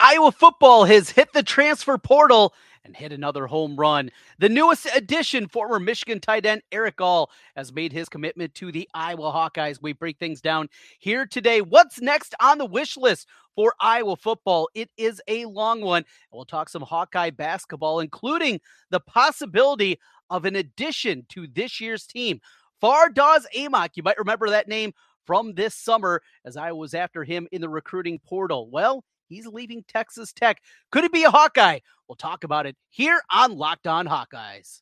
Iowa football has hit the transfer portal and hit another home run. The newest addition, former Michigan tight end Erick All, has made his commitment to the Iowa Hawkeyes. We break things down here today. What's next on the wish list for Iowa football? It is a long one. We'll talk some Hawkeye basketball, including the possibility of an addition to this year's team. Fardaws Aimaq, you might remember that name from this summer as I was after him in the recruiting portal. Well, He's leaving Texas Tech. Could it be a Hawkeye? We'll talk about it here on Locked On Hawkeyes.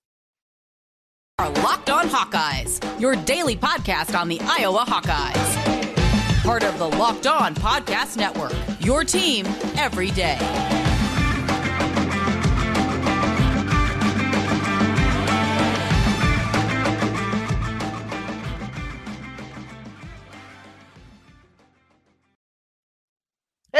Our Locked On Hawkeyes, your daily podcast on the Iowa Hawkeyes. Part of the Locked On Podcast Network, your team every day.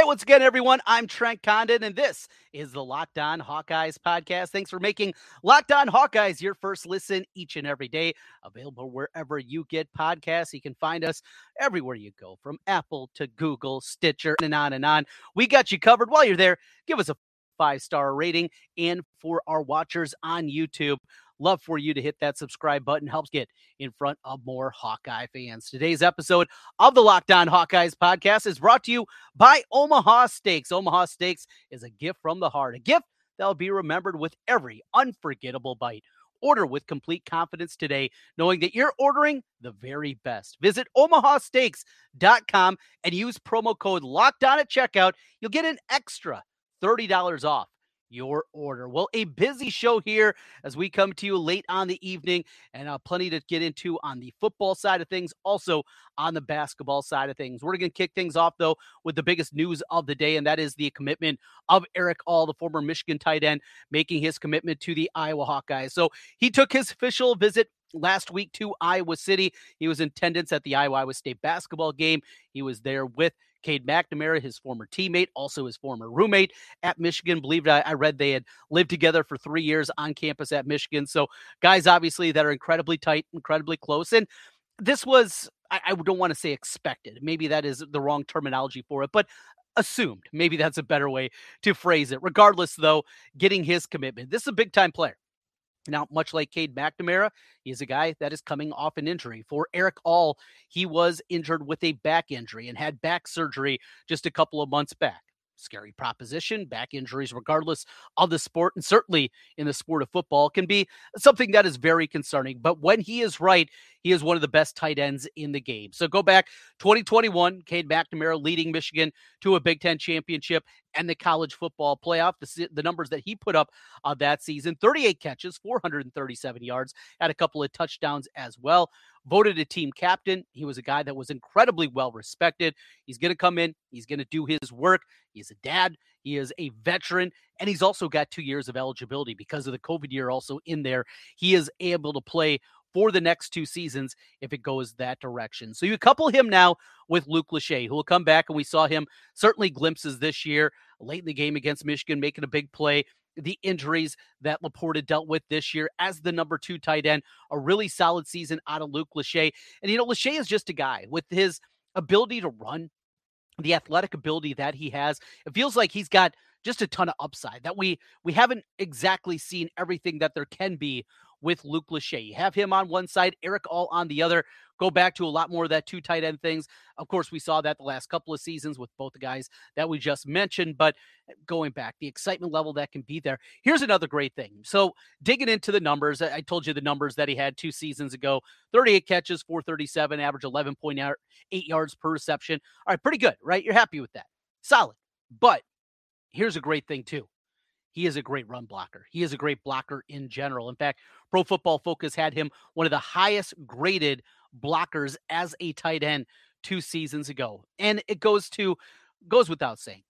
Hey, once again, everyone, I'm Trent Condon, and this is the Locked On Hawkeyes podcast. Thanks for making Locked On Hawkeyes your first listen each and every day. Available wherever you get podcasts. You can find us everywhere you go, from Apple to Google, Stitcher, and on and on. We got you covered. While you're there, give us a five star rating. And for our watchers on YouTube, Love for you to hit that subscribe button. Helps get in front of more Hawkeye fans. Today's episode of the Locked On Hawkeyes podcast is brought to you by Omaha Steaks. Omaha Steaks is a gift from the heart, a gift that'll be remembered with every unforgettable bite. Order with complete confidence today, knowing that you're ordering the very best. Visit omahasteaks.com and use promo code locked on at checkout. You'll get an extra $30 off your order. Well, a busy show here as we come to you late on the evening and uh, plenty to get into on the football side of things, also on the basketball side of things. We're going to kick things off, though, with the biggest news of the day, and that is the commitment of Erick All, the former Michigan tight end, making his commitment to the Iowa Hawkeyes. So he took his official visit last week to Iowa City. He was in attendance at the Iowa Iowa State basketball game. He was there with Cade McNamara, his former teammate, also his former roommate at Michigan. Believed I, I read they had lived together for three years on campus at Michigan. So guys, obviously, that are incredibly tight, incredibly close. And this was, I, I don't want to say expected. Maybe that is the wrong terminology for it, but assumed. Maybe that's a better way to phrase it. Regardless, though, getting his commitment. This is a big time player. Now, much like Cade McNamara, he is a guy that is coming off an injury. For Erick All, he was injured with a back injury and had back surgery just a couple of months back scary proposition. Back injuries, regardless of the sport, and certainly in the sport of football, can be something that is very concerning. But when he is right, he is one of the best tight ends in the game. So go back 2021, Cade McNamara leading Michigan to a Big Ten championship and the college football playoff. The, the numbers that he put up uh, that season 38 catches, 437 yards, had a couple of touchdowns as well voted a team captain. He was a guy that was incredibly well respected. He's going to come in, he's going to do his work. He's a dad, he is a veteran, and he's also got two years of eligibility because of the COVID year also in there. He is able to play for the next two seasons if it goes that direction. So you couple him now with Luke Lachey, who will come back, and we saw him certainly glimpses this year late in the game against Michigan, making a big play the injuries that Laporta dealt with this year as the number two tight end. A really solid season out of Luke Lachey. And, you know, Lachey is just a guy with his ability to run, the athletic ability that he has. It feels like he's got just a ton of upside that we we haven't exactly seen everything that there can be with Luke Lachey. You have him on one side, Erick All on the other. Go back to a lot more of that two tight end things. Of course, we saw that the last couple of seasons with both the guys that we just mentioned, but eh, going back, the excitement level that can be there. Here's another great thing. So, digging into the numbers, I told you the numbers that he had two seasons ago 38 catches, 437, average 11.8 yards per reception. All right, pretty good, right? You're happy with that. Solid. But here's a great thing, too he is a great run blocker. He is a great blocker in general. In fact, Pro Football Focus had him one of the highest graded blockers as a tight end two seasons ago. And it goes to goes without saying.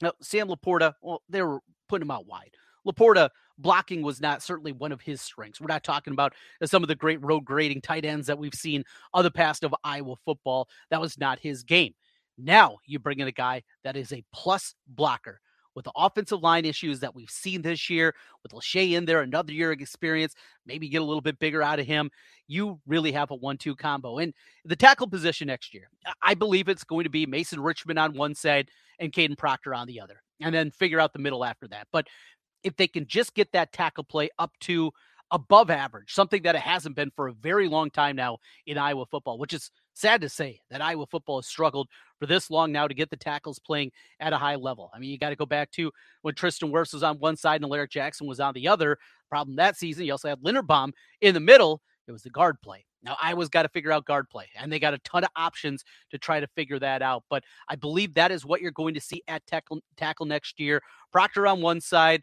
Now, Sam Laporta, well, they were putting him out wide. Laporta blocking was not certainly one of his strengths. We're not talking about uh, some of the great road grading tight ends that we've seen of the past of Iowa football. That was not his game. Now you bring in a guy that is a plus blocker with the offensive line issues that we've seen this year, with Lachey in there, another year of experience, maybe get a little bit bigger out of him, you really have a one-two combo. And the tackle position next year, I believe it's going to be Mason Richman on one side and Kadyn Proctor on the other. and then figure out the middle after that. But if they can just get that tackle play up to above average, something that it hasn't been for a very long time now in Iowa football, which is sad to say that Iowa football has struggled for this long now to get the tackles playing at a high level. I mean, you got to go back to when Tristan Wirfs was on one side and Alaric Jackson was on the other. Problem that season, you also had Linderbaum in the middle. It was the guard play. Now Iowa's got to figure out guard play, and they got a ton of options to try to figure that out. But I believe that is what you're going to see at tackle, tackle next year. Proctor on one side,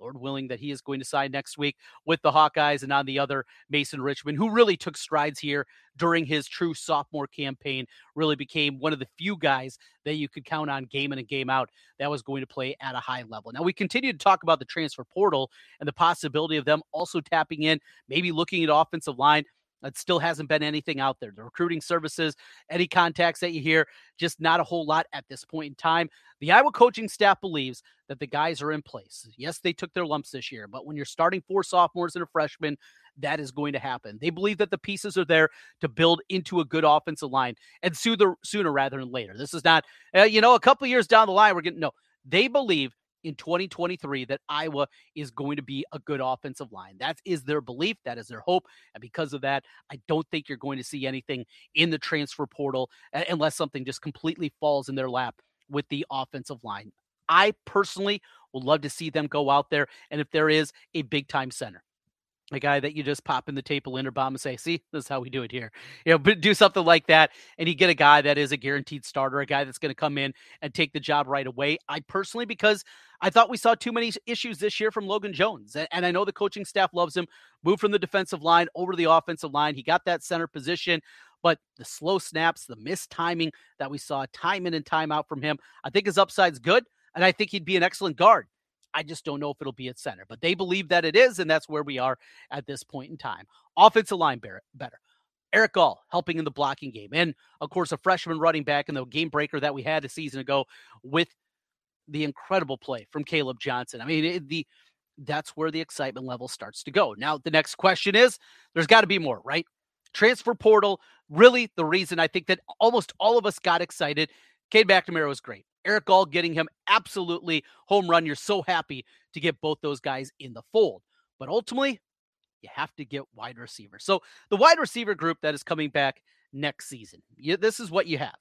Lord willing, that he is going to sign next week with the Hawkeyes, and on the other, Mason Richman, who really took strides here during his true sophomore campaign, really became one of the few guys that you could count on game in and game out that was going to play at a high level. Now, we continue to talk about the transfer portal and the possibility of them also tapping in, maybe looking at offensive line. It still hasn't been anything out there. The recruiting services, any contacts that you hear, just not a whole lot at this point in time. The Iowa coaching staff believes that the guys are in place. Yes, they took their lumps this year, but when you're starting four sophomores and a freshman, that is going to happen. They believe that the pieces are there to build into a good offensive line and sooner, sooner rather than later. This is not, uh, you know, a couple years down the line, we're getting, no, they believe in 2023 that Iowa is going to be a good offensive line. That is their belief. That is their hope. And because of that, I don't think you're going to see anything in the transfer portal unless something just completely falls in their lap with the offensive line. I personally would love to see them go out there. And if there is a big time center, a guy that you just pop in the tape of Linderbaum and say, see, this is how we do it here. You know, but do something like that. And you get a guy that is a guaranteed starter, a guy that's going to come in and take the job right away. I personally, because I thought we saw too many issues this year from Logan Jones. And, and I know the coaching staff loves him. Moved from the defensive line over to the offensive line. He got that center position. But the slow snaps, the missed timing that we saw time in and time out from him, I think his upside's good. And I think he'd be an excellent guard. I just don't know if it'll be at center, but they believe that it is, and that's where we are at this point in time. Offensive line better. Erick All helping in the blocking game. And of course, a freshman running back in the game breaker that we had a season ago with the incredible play from Kaleb Johnson. I mean, it, the that's where the excitement level starts to go. Now, the next question is there's got to be more, right? Transfer portal, really the reason I think that almost all of us got excited. Cade McNamara was great. Erick All getting him absolutely home run. You're so happy to get both those guys in the fold. But ultimately, you have to get wide receiver. So the wide receiver group that is coming back next season, you, this is what you have.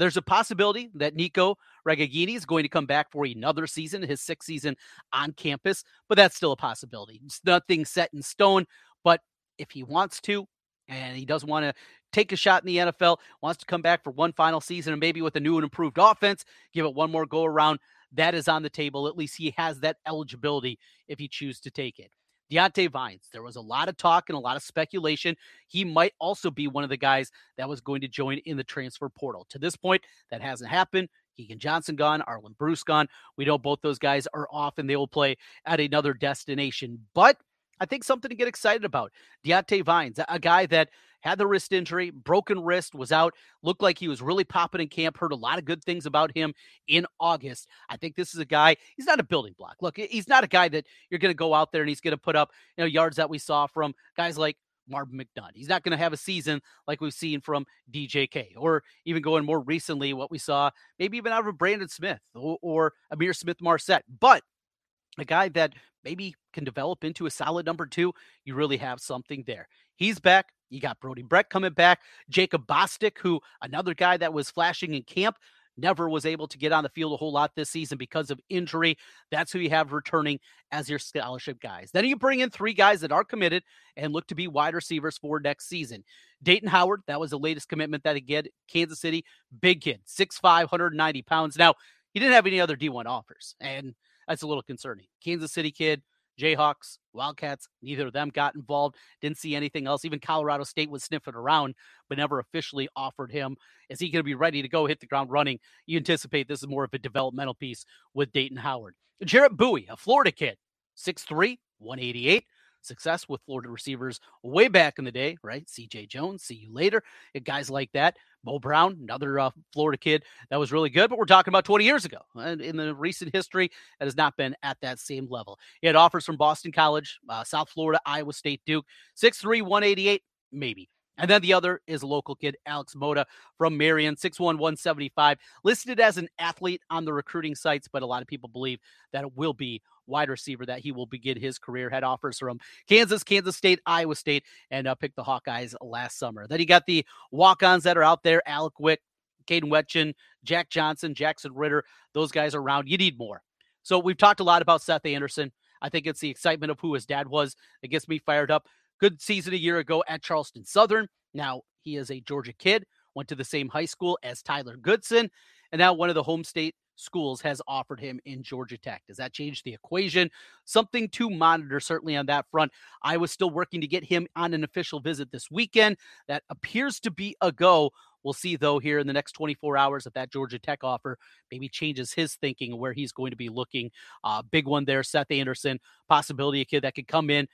There's a possibility that Nico Ragaini is going to come back for another season, his sixth season on campus, but that's still a possibility. It's nothing set in stone. But if he wants to, and he doesn't want to take a shot in the NFL, wants to come back for one final season and maybe with a new and improved offense, give it one more go around. That is on the table. At least he has that eligibility if he chooses to take it. Diante Vines, there was a lot of talk and a lot of speculation. He might also be one of the guys that was going to join in the transfer portal. To this point, that hasn't happened. Keagan Johnson gone, Arland Bruce gone. We know both those guys are off and they will play at another destination. But I think something to get excited about. Diante Vines, a guy that had the wrist injury, broken wrist, was out, looked like he was really popping in camp, heard a lot of good things about him in August. I think this is a guy, he's not a building block. Look, he's not a guy that you're going to go out there and he's going to put up, you know, yards that we saw from guys like Marvin McNutt. He's not going to have a season like we've seen from DJK, or even going more recently, what we saw maybe even out of Brandon Smith or, or Ihmir Smith-Marsette. But a guy that maybe can develop into a solid number two, you really have something there. He's back. You got Brody Brecht coming back. Jacob Bostick, who another guy that was flashing in camp, never was able to get on the field a whole lot this season because of injury. That's who you have returning as your scholarship guys. Then you bring in three guys that are committed and look to be wide receivers for next season. Dayton Howard, that was the latest commitment that he get. Kansas City, big kid, 6'5, 190 pounds. Now, he didn't have any other D1 offers, and that's a little concerning. Kansas City kid, Jayhawks, Wildcats, neither of them got involved. Didn't see anything else. Even Colorado State was sniffing around, but never officially offered him. Is he going to be ready to go hit the ground running? You anticipate this is more of a developmental piece with Dayton Howard. Jarriett Buie, a Florida kid, 6'3, 188 success with Florida receivers way back in the day, right? CJ Jones, see you later. Guys like that. Bo Brown, another uh, Florida kid that was really good, but we're talking about 20 years ago. And in the recent history, that has not been at that same level. He had offers from Boston College, uh, South Florida, Iowa State, Duke, 6'3, 188, maybe. And then the other is local kid, Alex Moda from Marion, 6'1, 175, listed as an athlete on the recruiting sites, but a lot of people believe that it will be wide receiver that he will begin his career. Had offers from Kansas, Kansas State, Iowa State, and uh, picked the Hawkeyes last summer. Then you got the walk ons that are out there Alec Wick, Caden Wetchin, Jack Johnson, Jackson Ritter. Those guys are around. You need more. So we've talked a lot about Seth Anderson. I think it's the excitement of who his dad was that gets me fired up. Good season a year ago at Charleston Southern. Now he is a Georgia kid, went to the same high school as Tyler Goodson, and now one of the home state schools has offered him in Georgia Tech. Does that change the equation? Something to monitor, certainly on that front. I was still working to get him on an official visit this weekend. That appears to be a go. We'll see, though, here in the next 24 hours if that Georgia Tech offer maybe changes his thinking where he's going to be looking. Uh, big one there, Seth Anderson, possibility a kid that could come in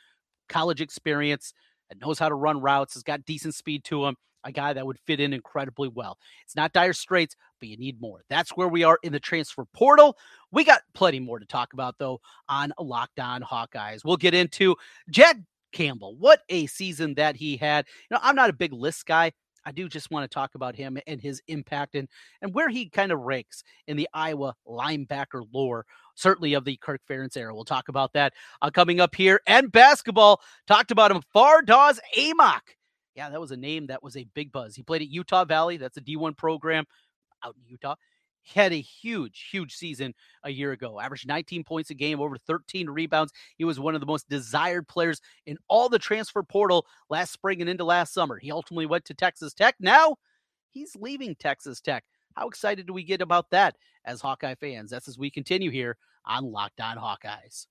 college experience, that knows how to run routes, has got decent speed to him, a guy that would fit in incredibly well. It's not dire straits, but you need more. That's where we are in the transfer portal. We got plenty more to talk about, though, on Locked On Hawkeyes. We'll get into Jack Campbell. What a season that he had. You know, I'm not a big list guy. I do just want to talk about him and his impact and and where he kind of ranks in the Iowa linebacker lore, certainly of the Kirk Ferentz era. We'll talk about that uh, coming up here. And basketball, talked about him, Fardaws Aimaq. Yeah, that was a name that was a big buzz. He played at Utah Valley. That's a D1 program out in Utah. He had a huge, huge season a year ago. Averaged 19 points a game, over 13 rebounds. He was one of the most desired players in all the transfer portal last spring and into last summer. He ultimately went to Texas Tech. Now he's leaving Texas Tech. How excited do we get about that as Hawkeye fans? That's as we continue here on Locked On Hawkeyes.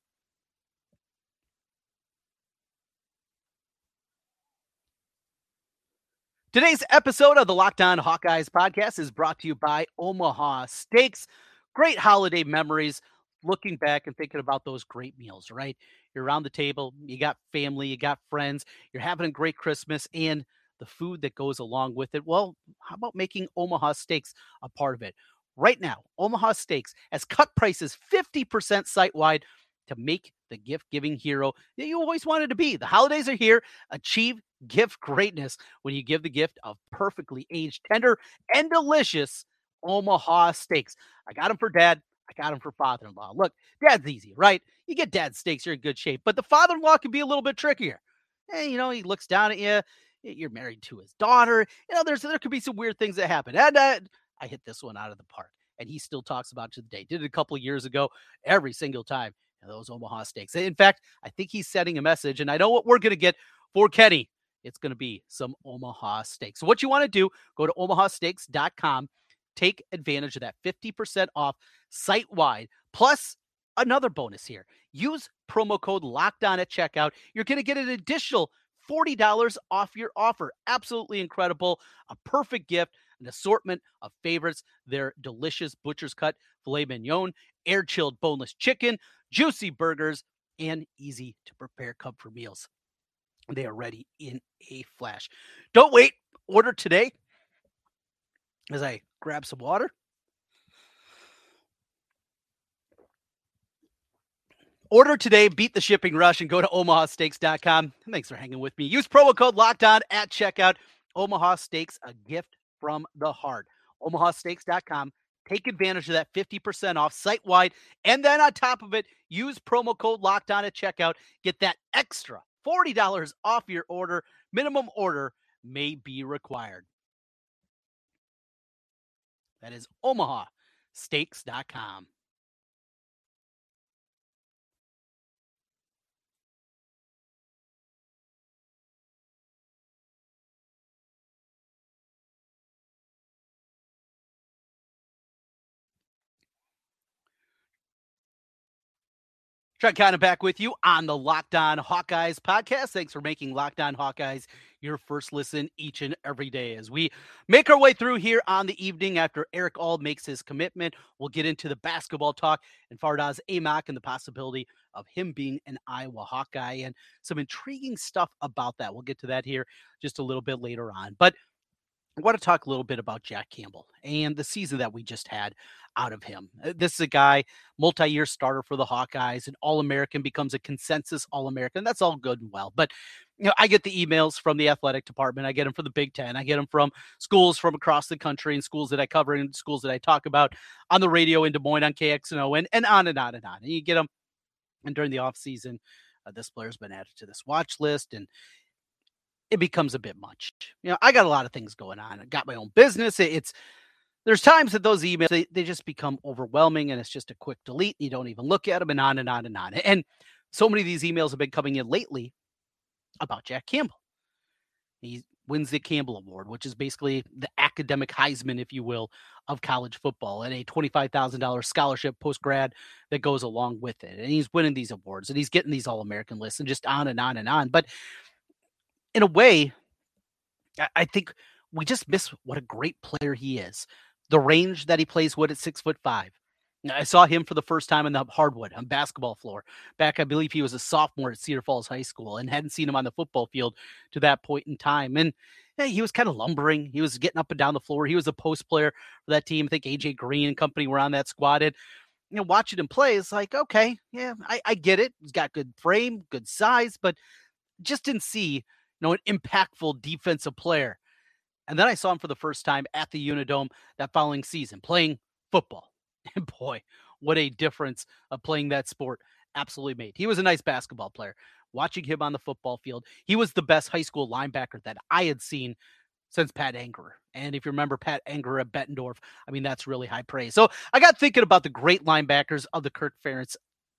Today's episode of the Locked On Hawkeyes podcast is brought to you by Omaha Steaks. Great holiday memories looking back and thinking about those great meals, right? You're around the table, you got family, you got friends, you're having a great Christmas, and the food that goes along with it. Well, how about making Omaha Steaks a part of it? Right now, Omaha Steaks has cut prices 50% site wide to make the gift giving hero that you always wanted to be. The holidays are here. Achieve gift greatness when you give the gift of perfectly aged, tender, and delicious Omaha steaks. I got them for dad. I got them for father in law. Look, dad's easy, right? You get dad steaks, you're in good shape. But the father in law can be a little bit trickier. Hey, you know, he looks down at you. You're married to his daughter. You know, there's there could be some weird things that happen. And uh, I hit this one out of the park. And he still talks about to the day. Did it a couple years ago, every single time. those Omaha steaks. In fact, I think he's setting a message, and I know what we're going to get for Kenny it's going to be some Omaha steaks. So, what you want to do, go to omahasteaks.com, take advantage of that 50% off site wide, plus another bonus here. Use promo code LOCKDOWN at checkout. You're going to get an additional $40 off your offer. Absolutely incredible. A perfect gift, an assortment of favorites. Their delicious butcher's cut filet mignon, air chilled boneless chicken, juicy burgers, and easy to prepare comfort meals. They are ready in a flash. Don't wait. Order today as I grab some water. Order today, beat the shipping rush, and go to omahasteaks.com. Thanks for hanging with me. Use promo code locked on at checkout. Omaha Steaks, a gift from the heart. omahasteaks.com. Take advantage of that 50% off site wide. And then on top of it, use promo code locked on at checkout. Get that extra $40 off your order. Minimum order may be required. That is omahasteaks.com. Trent Condon back with you on the Locked On Hawkeyes podcast. Thanks for making Locked On Hawkeyes your first listen each and every day as we make our way through here on the evening after Erick All makes his commitment. We'll get into the basketball talk and Fardaws Aimaq and the possibility of him being an Iowa Hawkeye and some intriguing stuff about that. We'll get to that here just a little bit later on. But I want to talk a little bit about Jack Campbell and the season that we just had out of him. Uh, this is a guy, multi year starter for the Hawkeyes, an All American, becomes a consensus All American. That's all good and well. But you know, I get the emails from the athletic department. I get them from the Big Ten. I get them from schools from across the country and schools that I cover and schools that I talk about on the radio in Des Moines on KXNO and, and on and on and on. And you get them. And during the off season, uh, this player's been added to this watch list and it becomes a bit much. You know, I got a lot of things going on. I got my own business. It's there's times that those emails they, they just become overwhelming and it's just a quick delete. You don't even look at them and on and on and on. And so many of these emails have been coming in lately about Jack Campbell. He wins the Campbell Award, which is basically the academic Heisman, if you will, of college football, and a $25,000 scholarship post grad that goes along with it. And he's winning these awards and he's getting these All American lists and just on and on and on. But in a way, I think we just miss what a great player he is. The range that he plays with at six foot five. I saw him for the first time in the hardwood on basketball floor back. I believe he was a sophomore at Cedar Falls High School and hadn't seen him on the football field to that point in time. And yeah, he was kind of lumbering. He was getting up and down the floor. He was a post player for that team. I think AJ Green and company were on that squad. And you know, watching him play is like, okay, yeah, I, I get it. He's got good frame, good size, but just didn't see know, an impactful defensive player. And then I saw him for the first time at the Unidome that following season playing football. And boy, what a difference of playing that sport absolutely made. He was a nice basketball player. Watching him on the football field, he was the best high school linebacker that I had seen since Pat Angerer. And if you remember Pat Angerer at Bettendorf, I mean, that's really high praise. So I got thinking about the great linebackers of the Kirk Ferentz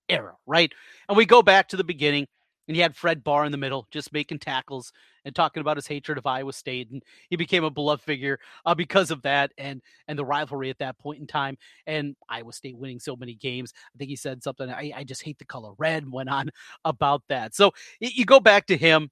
era, right? And we go back to the beginning and he had Fred Barr in the middle, just making tackles and talking about his hatred of Iowa State, and he became a beloved figure uh, because of that and and the rivalry at that point in time, and Iowa State winning so many games. I think he said something. I, I just hate the color red. Went on about that. So you go back to him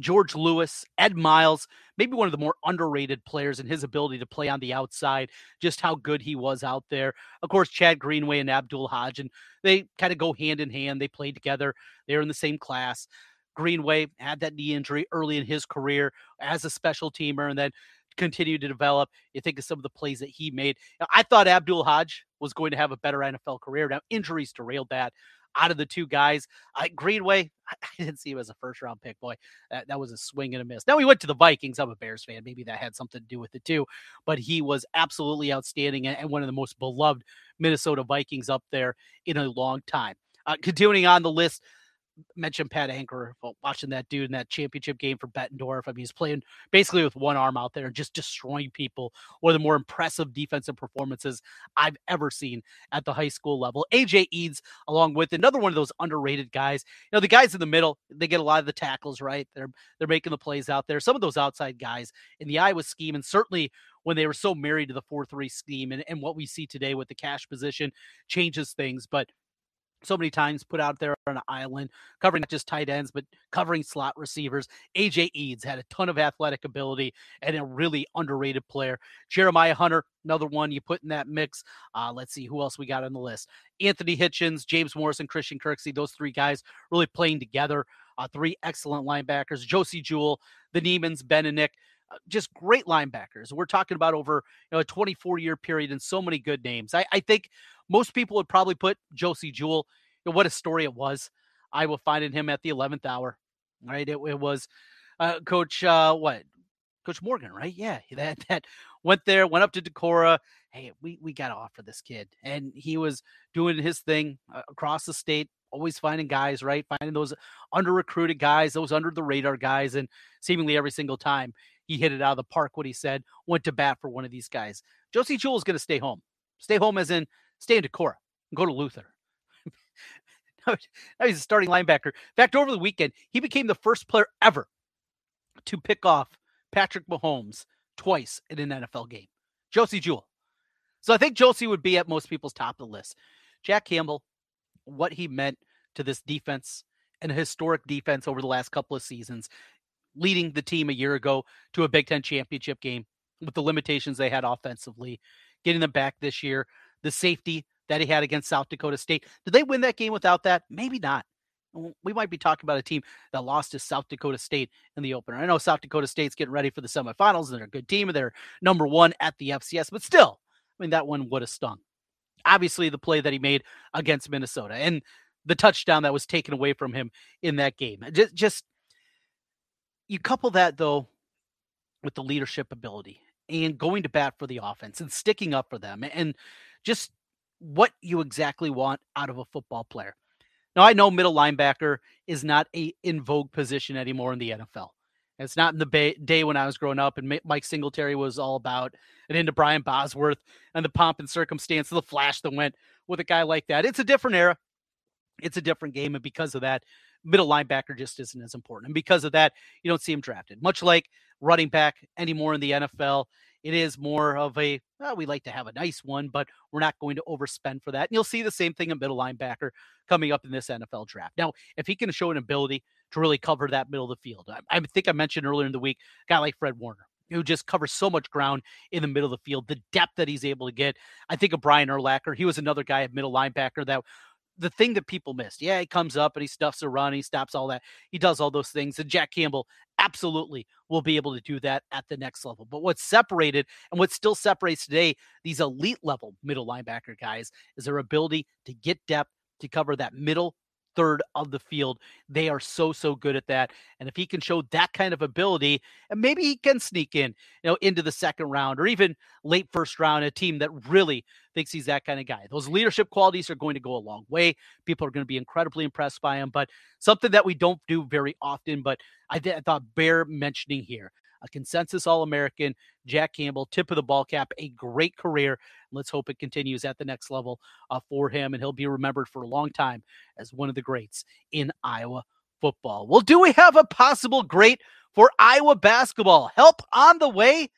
George Lewis, Ed Miles, maybe one of the more underrated players in his ability to play on the outside, just how good he was out there. Of course, Chad Greenway and Abdul Hodge, and they kind of go hand in hand. They played together, they're in the same class. Greenway had that knee injury early in his career as a special teamer and then continued to develop. You think of some of the plays that he made. I thought Abdul Hodge was going to have a better NFL career. Now, injuries derailed that out of the two guys. I, Greenway, I, didn't see him as a first round pick. Boy, that, that was a swing and a miss. Now he went to the Vikings. I'm a Bears fan. Maybe that had something to do with it too. But he was absolutely outstanding and, and one of the most beloved Minnesota Vikings up there in a long time. Uh, continuing on the list, mentioned Pat Angerer watching that dude in that championship game for Bettendorf. I mean, he's playing basically with one arm out there and just destroying people. One of the more impressive defensive performances I've ever seen at the high school level. AJ Edds, along with another one of those underrated guys. You know, the guys in the middle, they get a lot of the tackles, right? They're they're making the plays out there. Some of those outside guys in the Iowa scheme, and certainly when they were so married to the 4-3 scheme and, and what we see today with the cash position changes things. But so many times put out there on an island, covering not just tight ends, but covering slot receivers. AJ Edds had a ton of athletic ability and a really underrated player. Jeremiha Hunter, another one you put in that mix. Uh, let's see who else we got on the list. Anthony Hitchens, James Morrison, Christian Kirksey, those three guys really playing together. Uh, three excellent linebackers. Josey Jewell, the Niemanns, Ben and Nick uh, just great linebackers. We're talking about over you know, a 24 year period and so many good names. I, I think most people would probably put Josey Jewell. What a story it was. I will finding him at the 11th hour. Right, it, it was uh, Coach uh, what Coach Morgan, right? Yeah, that that went there, went up to Decorah. Hey, we we got to offer this kid, and he was doing his thing uh, across the state, always finding guys, right? Finding those under recruited guys, those under the radar guys, and seemingly every single time he hit it out of the park. What he said, went to bat for one of these guys. Josey Jewell is going to stay home. Stay home as in stay in Decorah and go to Luther. now he's a starting linebacker. In fact, over the weekend, he became the first player ever to pick off Patrick Mahomes twice in an NFL game. Josey Jewell. So I think Josey would be at most people's top of the list. Jack Campbell, what he meant to this defense, and historic defense over the last couple of seasons, leading the team a year ago to a Big Ten championship game with the limitations they had offensively, getting them back this year the safety that he had against South Dakota State. Did they win that game without that? Maybe not. we might be talking about a team that lost to South Dakota State in the opener. I know South Dakota State's getting ready for the semifinals and they're a good team and they're number one at the FCS, but still, I mean, that one would have stung. Obviously, the play that he made against Minnesota and the touchdown that was taken away from him in that game. Just, just you couple that though with the leadership ability and going to bat for the offense and sticking up for them and just what you exactly want out of a football player. Now I know middle linebacker is not a in vogue position anymore in the NFL. It's not in the ba- day when I was growing up and Mike Singletary was all about and into Brian Bosworth and the pomp and circumstance of the flash that went with a guy like that. It's a different era. It's a different game. And because of that, middle linebacker just isn't as important. And because of that, you don't see him drafted. Much like running back anymore in the NFL, it is more of a we like to have a nice one, but we're not going to overspend for that. And you'll see the same thing in middle linebacker coming up in this NFL draft. Now, if he can show an ability to really cover that middle of the field, I, I think I mentioned earlier in the week, guy like Fred Warner, who just covers so much ground in the middle of the field, the depth that he's able to get. I think of Brian Urlacher. He was another guy at middle linebacker that the thing that people missed. Yeah, he comes up and he stuffs a run, he stops all that. He does all those things. And Jack Campbell absolutely will be able to do that at the next level. But what's separated and what still separates today these elite level middle linebacker guys is their ability to get depth to cover that middle third of the field. They are so so good at that. And if he can show that kind of ability, and maybe he can sneak in, you know, into the second round or even late first round, a team that really thinks he's that kind of guy. Those leadership qualities are going to go a long way. People are going to be incredibly impressed by him. But something that we don't do very often, but I, th- I thought bear mentioning here a consensus All American, Jack Campbell, tip of the ball cap, a great career. Let's hope it continues at the next level uh, for him, and he'll be remembered for a long time as one of the greats in Iowa football. Well, do we have a possible great for Iowa basketball? Help on the way?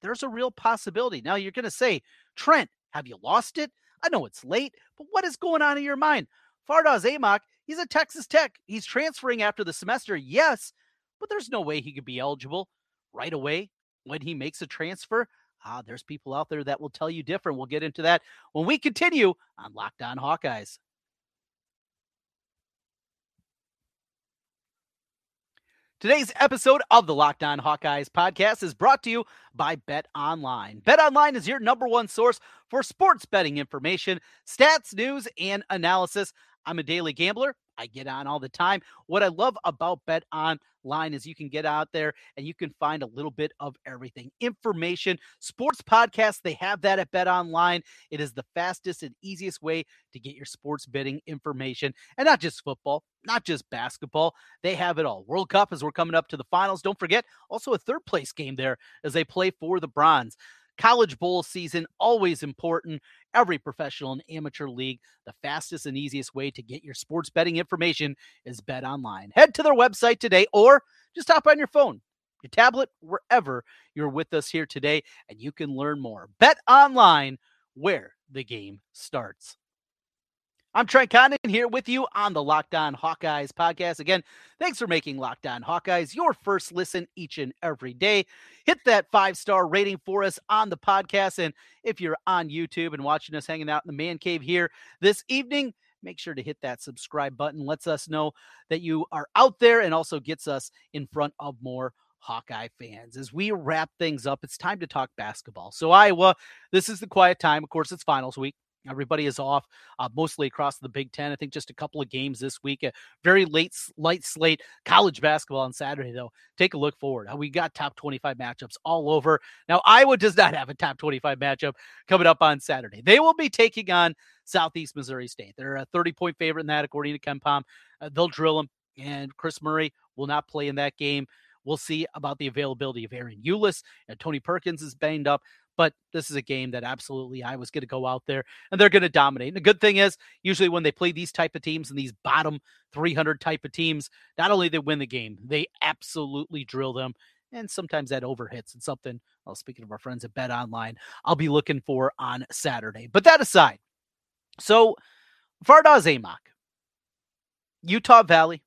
There's a real possibility. Now you're going to say, Trent, have you lost it? I know it's late, but what is going on in your mind? Fardaws Aimaq, he's a Texas Tech. He's transferring after the semester, yes, but there's no way he could be eligible right away when he makes a transfer. Ah, there's people out there that will tell you different. We'll get into that when we continue on Locked On Hawkeyes. Today's episode of the Locked On Hawkeyes podcast is brought to you by Bet Online. Bet Online is your number one source for sports betting information, stats, news, and analysis. I'm a daily gambler. I get on all the time. What I love about Bet Online is you can get out there and you can find a little bit of everything. Information, sports podcasts, they have that at Bet Online. It is the fastest and easiest way to get your sports betting information. And not just football, not just basketball. They have it all. World Cup as we're coming up to the finals. Don't forget also a third place game there as they play for the bronze. College bowl season, always important. Every professional and amateur league, the fastest and easiest way to get your sports betting information is Bet Online. Head to their website today or just hop on your phone, your tablet, wherever you're with us here today, and you can learn more. Bet Online, where the game starts. I'm Trent Condon here with you on the Locked On Hawkeyes podcast. Again, thanks for making Locked On Hawkeyes your first listen each and every day. Hit that five star rating for us on the podcast. And if you're on YouTube and watching us hanging out in the man cave here this evening, make sure to hit that subscribe button. Lets us know that you are out there and also gets us in front of more Hawkeye fans. As we wrap things up, it's time to talk basketball. So, Iowa, this is the quiet time. Of course, it's finals week. Everybody is off, uh, mostly across the Big Ten. I think just a couple of games this week. A very late, light slate. College basketball on Saturday, though. Take a look forward. We got top 25 matchups all over. Now, Iowa does not have a top 25 matchup coming up on Saturday. They will be taking on Southeast Missouri State. They're a 30 point favorite in that, according to KenPom. Uh, they'll drill them, and Kris Murray will not play in that game. We'll see about the availability of Ahron Ulis. And Tony Perkins is banged up. But this is a game that absolutely I was going to go out there and they're going to dominate. And the good thing is, usually when they play these type of teams and these bottom 300 type of teams, not only they win the game, they absolutely drill them. And sometimes that overhits and something. Well, speaking of our friends at Bet Online, I'll be looking for on Saturday. But that aside, so Fardaws Aimaq, Utah Valley,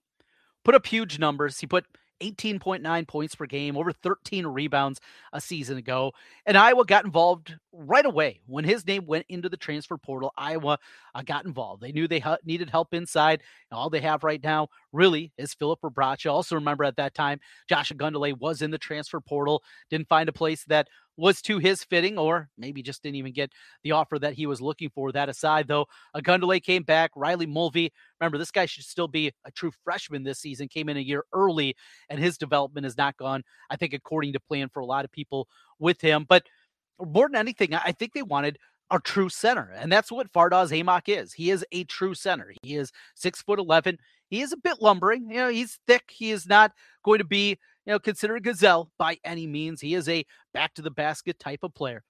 put up huge numbers. He put 18.9 points per game, over 13 rebounds a season ago. And Iowa got involved right away. When his name went into the transfer portal, Iowa uh, got involved. They knew they ha- needed help inside. And All they have right now, really, is Filip Rebraca. Also, remember at that time, Josh Ogundele was in the transfer portal, didn't find a place that was to his fitting, or maybe just didn't even get the offer that he was looking for. That aside, though, Ogundele came back. Riley Mulvey, remember, this guy should still be a true freshman this season, came in a year early, and his development has not gone, I think, according to plan for a lot of people with him. But more than anything, I think they wanted a true center. And that's what Fardaws Aimaq is. He is a true center. He is six foot 11. He is a bit lumbering. You know, he's thick. He is not going to be you know, consider Gazelle by any means. He is a back to the basket type of player.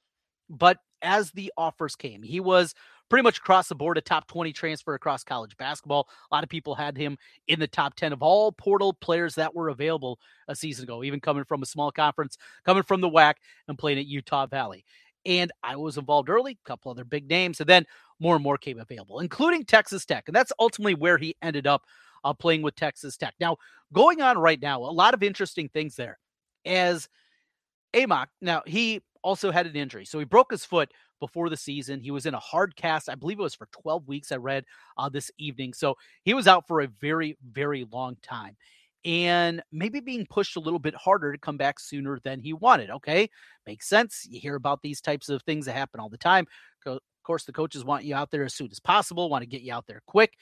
But as the offers came, he was pretty much across the board a top 20 transfer across college basketball. A lot of people had him in the top 10 of all portal players that were available a season ago, even coming from a small conference, coming from the WAC and playing at Utah Valley. And I was involved early, a couple other big names, and then more and more came available, including Texas Tech. And that's ultimately where he ended up uh, playing with Texas Tech. Now, going on right now, a lot of interesting things there. As Aimaq, now he also had an injury. So he broke his foot before the season. He was in a hard cast. I believe it was for 12 weeks, I read uh, this evening. So he was out for a very, very long time. And maybe being pushed a little bit harder to come back sooner than he wanted. Okay. Makes sense. You hear about these types of things that happen all the time. Of course, the coaches want you out there as soon as possible, want to get you out there quick.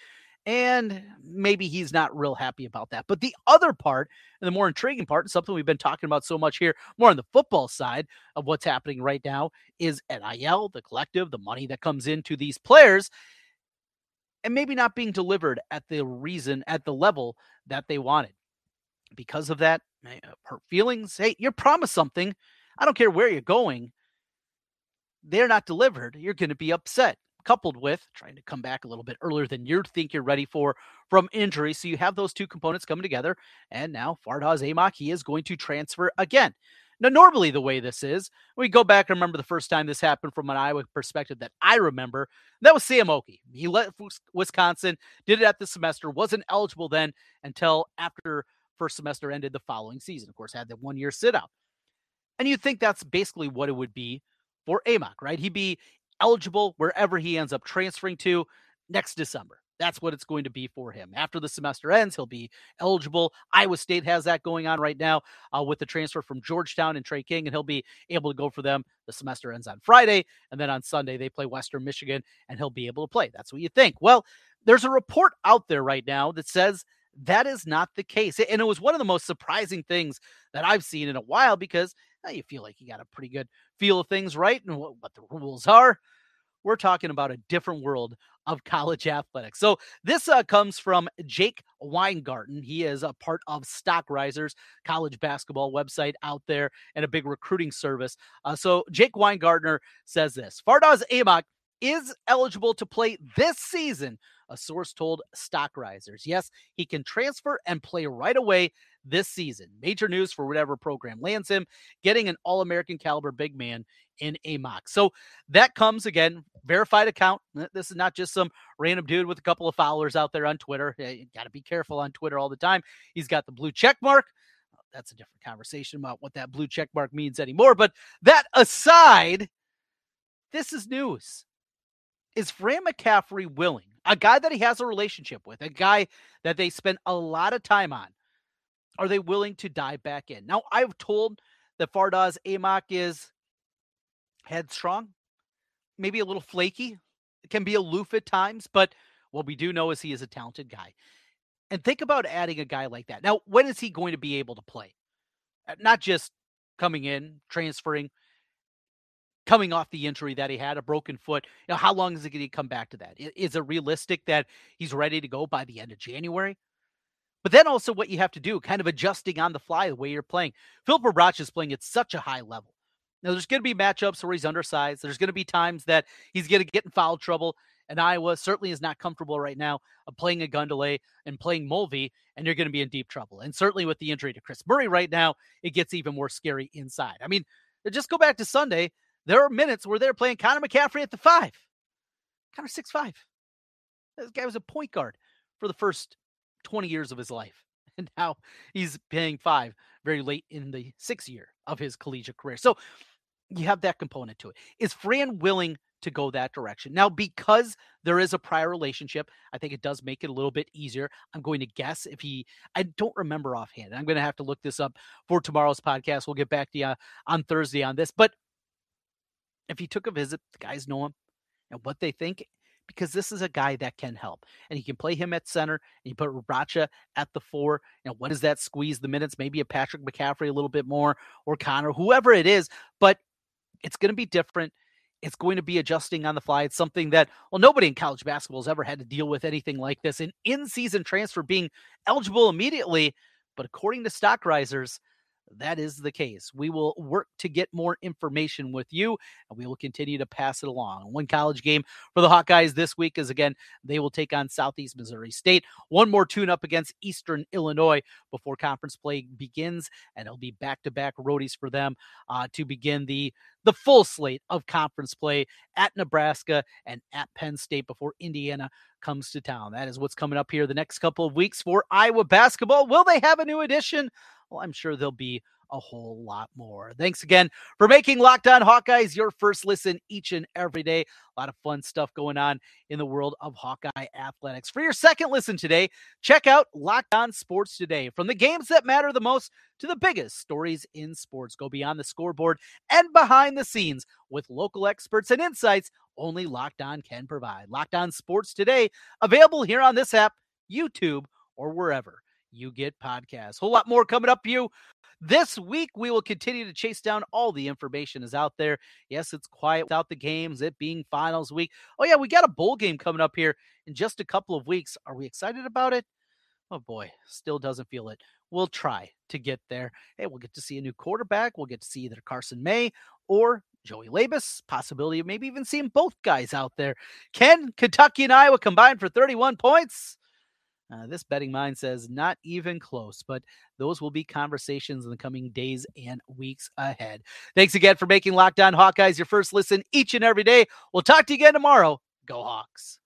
And maybe he's not real happy about that. But the other part, and the more intriguing part, and something we've been talking about so much here, more on the football side of what's happening right now, is NIL, the collective, the money that comes into these players, and maybe not being delivered at the reason, at the level that they wanted. Because of that, eh, hurt feelings. Hey, you're promised something. I don't care where you're going. They're not delivered. You're going to be upset coupled with trying to come back a little bit earlier than you think you're ready for from injury. So you have those two components coming together. And now Fardaws Aimaq, he is going to transfer again. Now, normally the way this is, we go back and remember the first time this happened from an Iowa perspective that I remember. That was Sam Okey. He left Wisconsin, did it at the semester, wasn't eligible then until after first semester ended the following season. Of course, had the one year sit out. And you'd think that's basically what it would be for Aimaq, right? He'd be eligible wherever he ends up transferring to next December. That's what it's going to be for him. After the semester ends, he'll be eligible. Iowa State has that going on right now uh, with the transfer from Georgetown and Tre King, and he'll be able to go for them. The semester ends on Friday, and then on Sunday they play Western Michigan, and he'll be able to play. That's what you think. Well, there's a report out there right now that says that is not the case. And it was one of the most surprising things that I've seen in a while because you feel like you got a pretty good feel of things, right? And what, what the rules are. We're talking about a different world of college athletics. So this uh, comes from Jake Weingarten. He is a part of Stock Risers, college basketball website out there, and a big recruiting service. Uh, so Jake Weingarten says this: Fardaws Aimaq is eligible to play this season. A source told Stock Risers. Yes, he can transfer and play right away this season. Major news for whatever program lands him, getting an All American caliber big man in Aimaq. So that comes again, verified account. This is not just some random dude with a couple of followers out there on Twitter. You got to be careful on Twitter all the time. He's got the blue check mark. That's a different conversation about what that blue check mark means anymore. But that aside, this is news. Is Fran McCaffery willing, a guy that he has a relationship with, a guy that they spend a lot of time on, are they willing to dive back in? Now, I've told that Fardaws Aimaq is headstrong, maybe a little flaky, can be aloof at times, but what we do know is he is a talented guy. And think about adding a guy like that. Now, when is he going to be able to play? Uh, not just coming in, transferring, coming off the injury that he had, a broken foot. You know, how long is it going to come back to that? Is it realistic that he's ready to go by the end of January? But then also what you have to do, kind of adjusting on the fly the way you're playing. Phil Rebraca is playing at such a high level. Now, there's going to be matchups where he's undersized. There's going to be times that he's going to get in foul trouble. And Iowa certainly is not comfortable right now of playing a Ogundele and playing Mulvey, and you're going to be in deep trouble. And certainly with the injury to Kris Murray right now, it gets even more scary inside. I mean, uh, just go back to Sunday. There are minutes where they're playing Connor McCaffery at the five. Connor six five. This guy was a point guard for the first 20 years of his life. and now he's paying five very late in the sixth year of his collegiate career. So you have that component to it. Is Fran willing to go that direction? Now, because there is a prior relationship, I think it does make it a little bit easier. I'm going to guess if he, I don't remember offhand. I'm going to have to look this up for tomorrow's podcast. We'll get back to you on Thursday on this. But if he took a visit, the guys know him and what they think because this is a guy that can help. And you can play him at center and you put Racha at the four. Know, what does that squeeze the minutes? Maybe a Patrick McCaffery a little bit more or Connor, whoever it is, but it's going to be different. It's going to be adjusting on the fly. It's something that, well, nobody in college basketball has ever had to deal with anything like this. An in season transfer being eligible immediately. But according to stock risers, that is the case. We will work to get more information with you and we will continue to pass it along. One college game for the Hawkeyes this week is again, they will take on Southeast Missouri State. One more tune up against Eastern Illinois before conference play begins, and it'll be back to back roadies for them uh, to begin the the full slate of conference play at Nebraska and at Penn State before Indiana comes to town. That is what's coming up here the next couple of weeks for Iowa basketball. Will they have a new edition? Well, I'm sure there'll be a whole lot more. Thanks again for making Locked On Hawkeyes your first listen each and every day. A lot of fun stuff going on in the world of Hawkeye athletics. For your second listen today, check out Locked On Sports Today. From the games that matter the most to the biggest stories in sports, go beyond the scoreboard and behind the scenes with local experts and insights only Locked On can provide. Locked On Sports Today, available here on this app, YouTube, or wherever you get podcasts. Whole lot more coming up for you. This week, we will continue to chase down all the information is out there. Yes, it's quiet without the games, it being finals week. Oh, yeah, we got a bowl game coming up here in just a couple of weeks. Are we excited about it? Oh, boy, still doesn't feel it. We'll try to get there. Hey, we'll get to see a new quarterback. We'll get to see either Carson May or Joey Labas, Possibility of maybe even seeing both guys out there. Can Kentucky and Iowa combine for 31 points? Uh, this betting mind says not even close, but those will be conversations in the coming days and weeks ahead. Thanks again for making Locked On Hawkeyes your first listen each and every day. We'll talk to you again tomorrow. Go Hawks.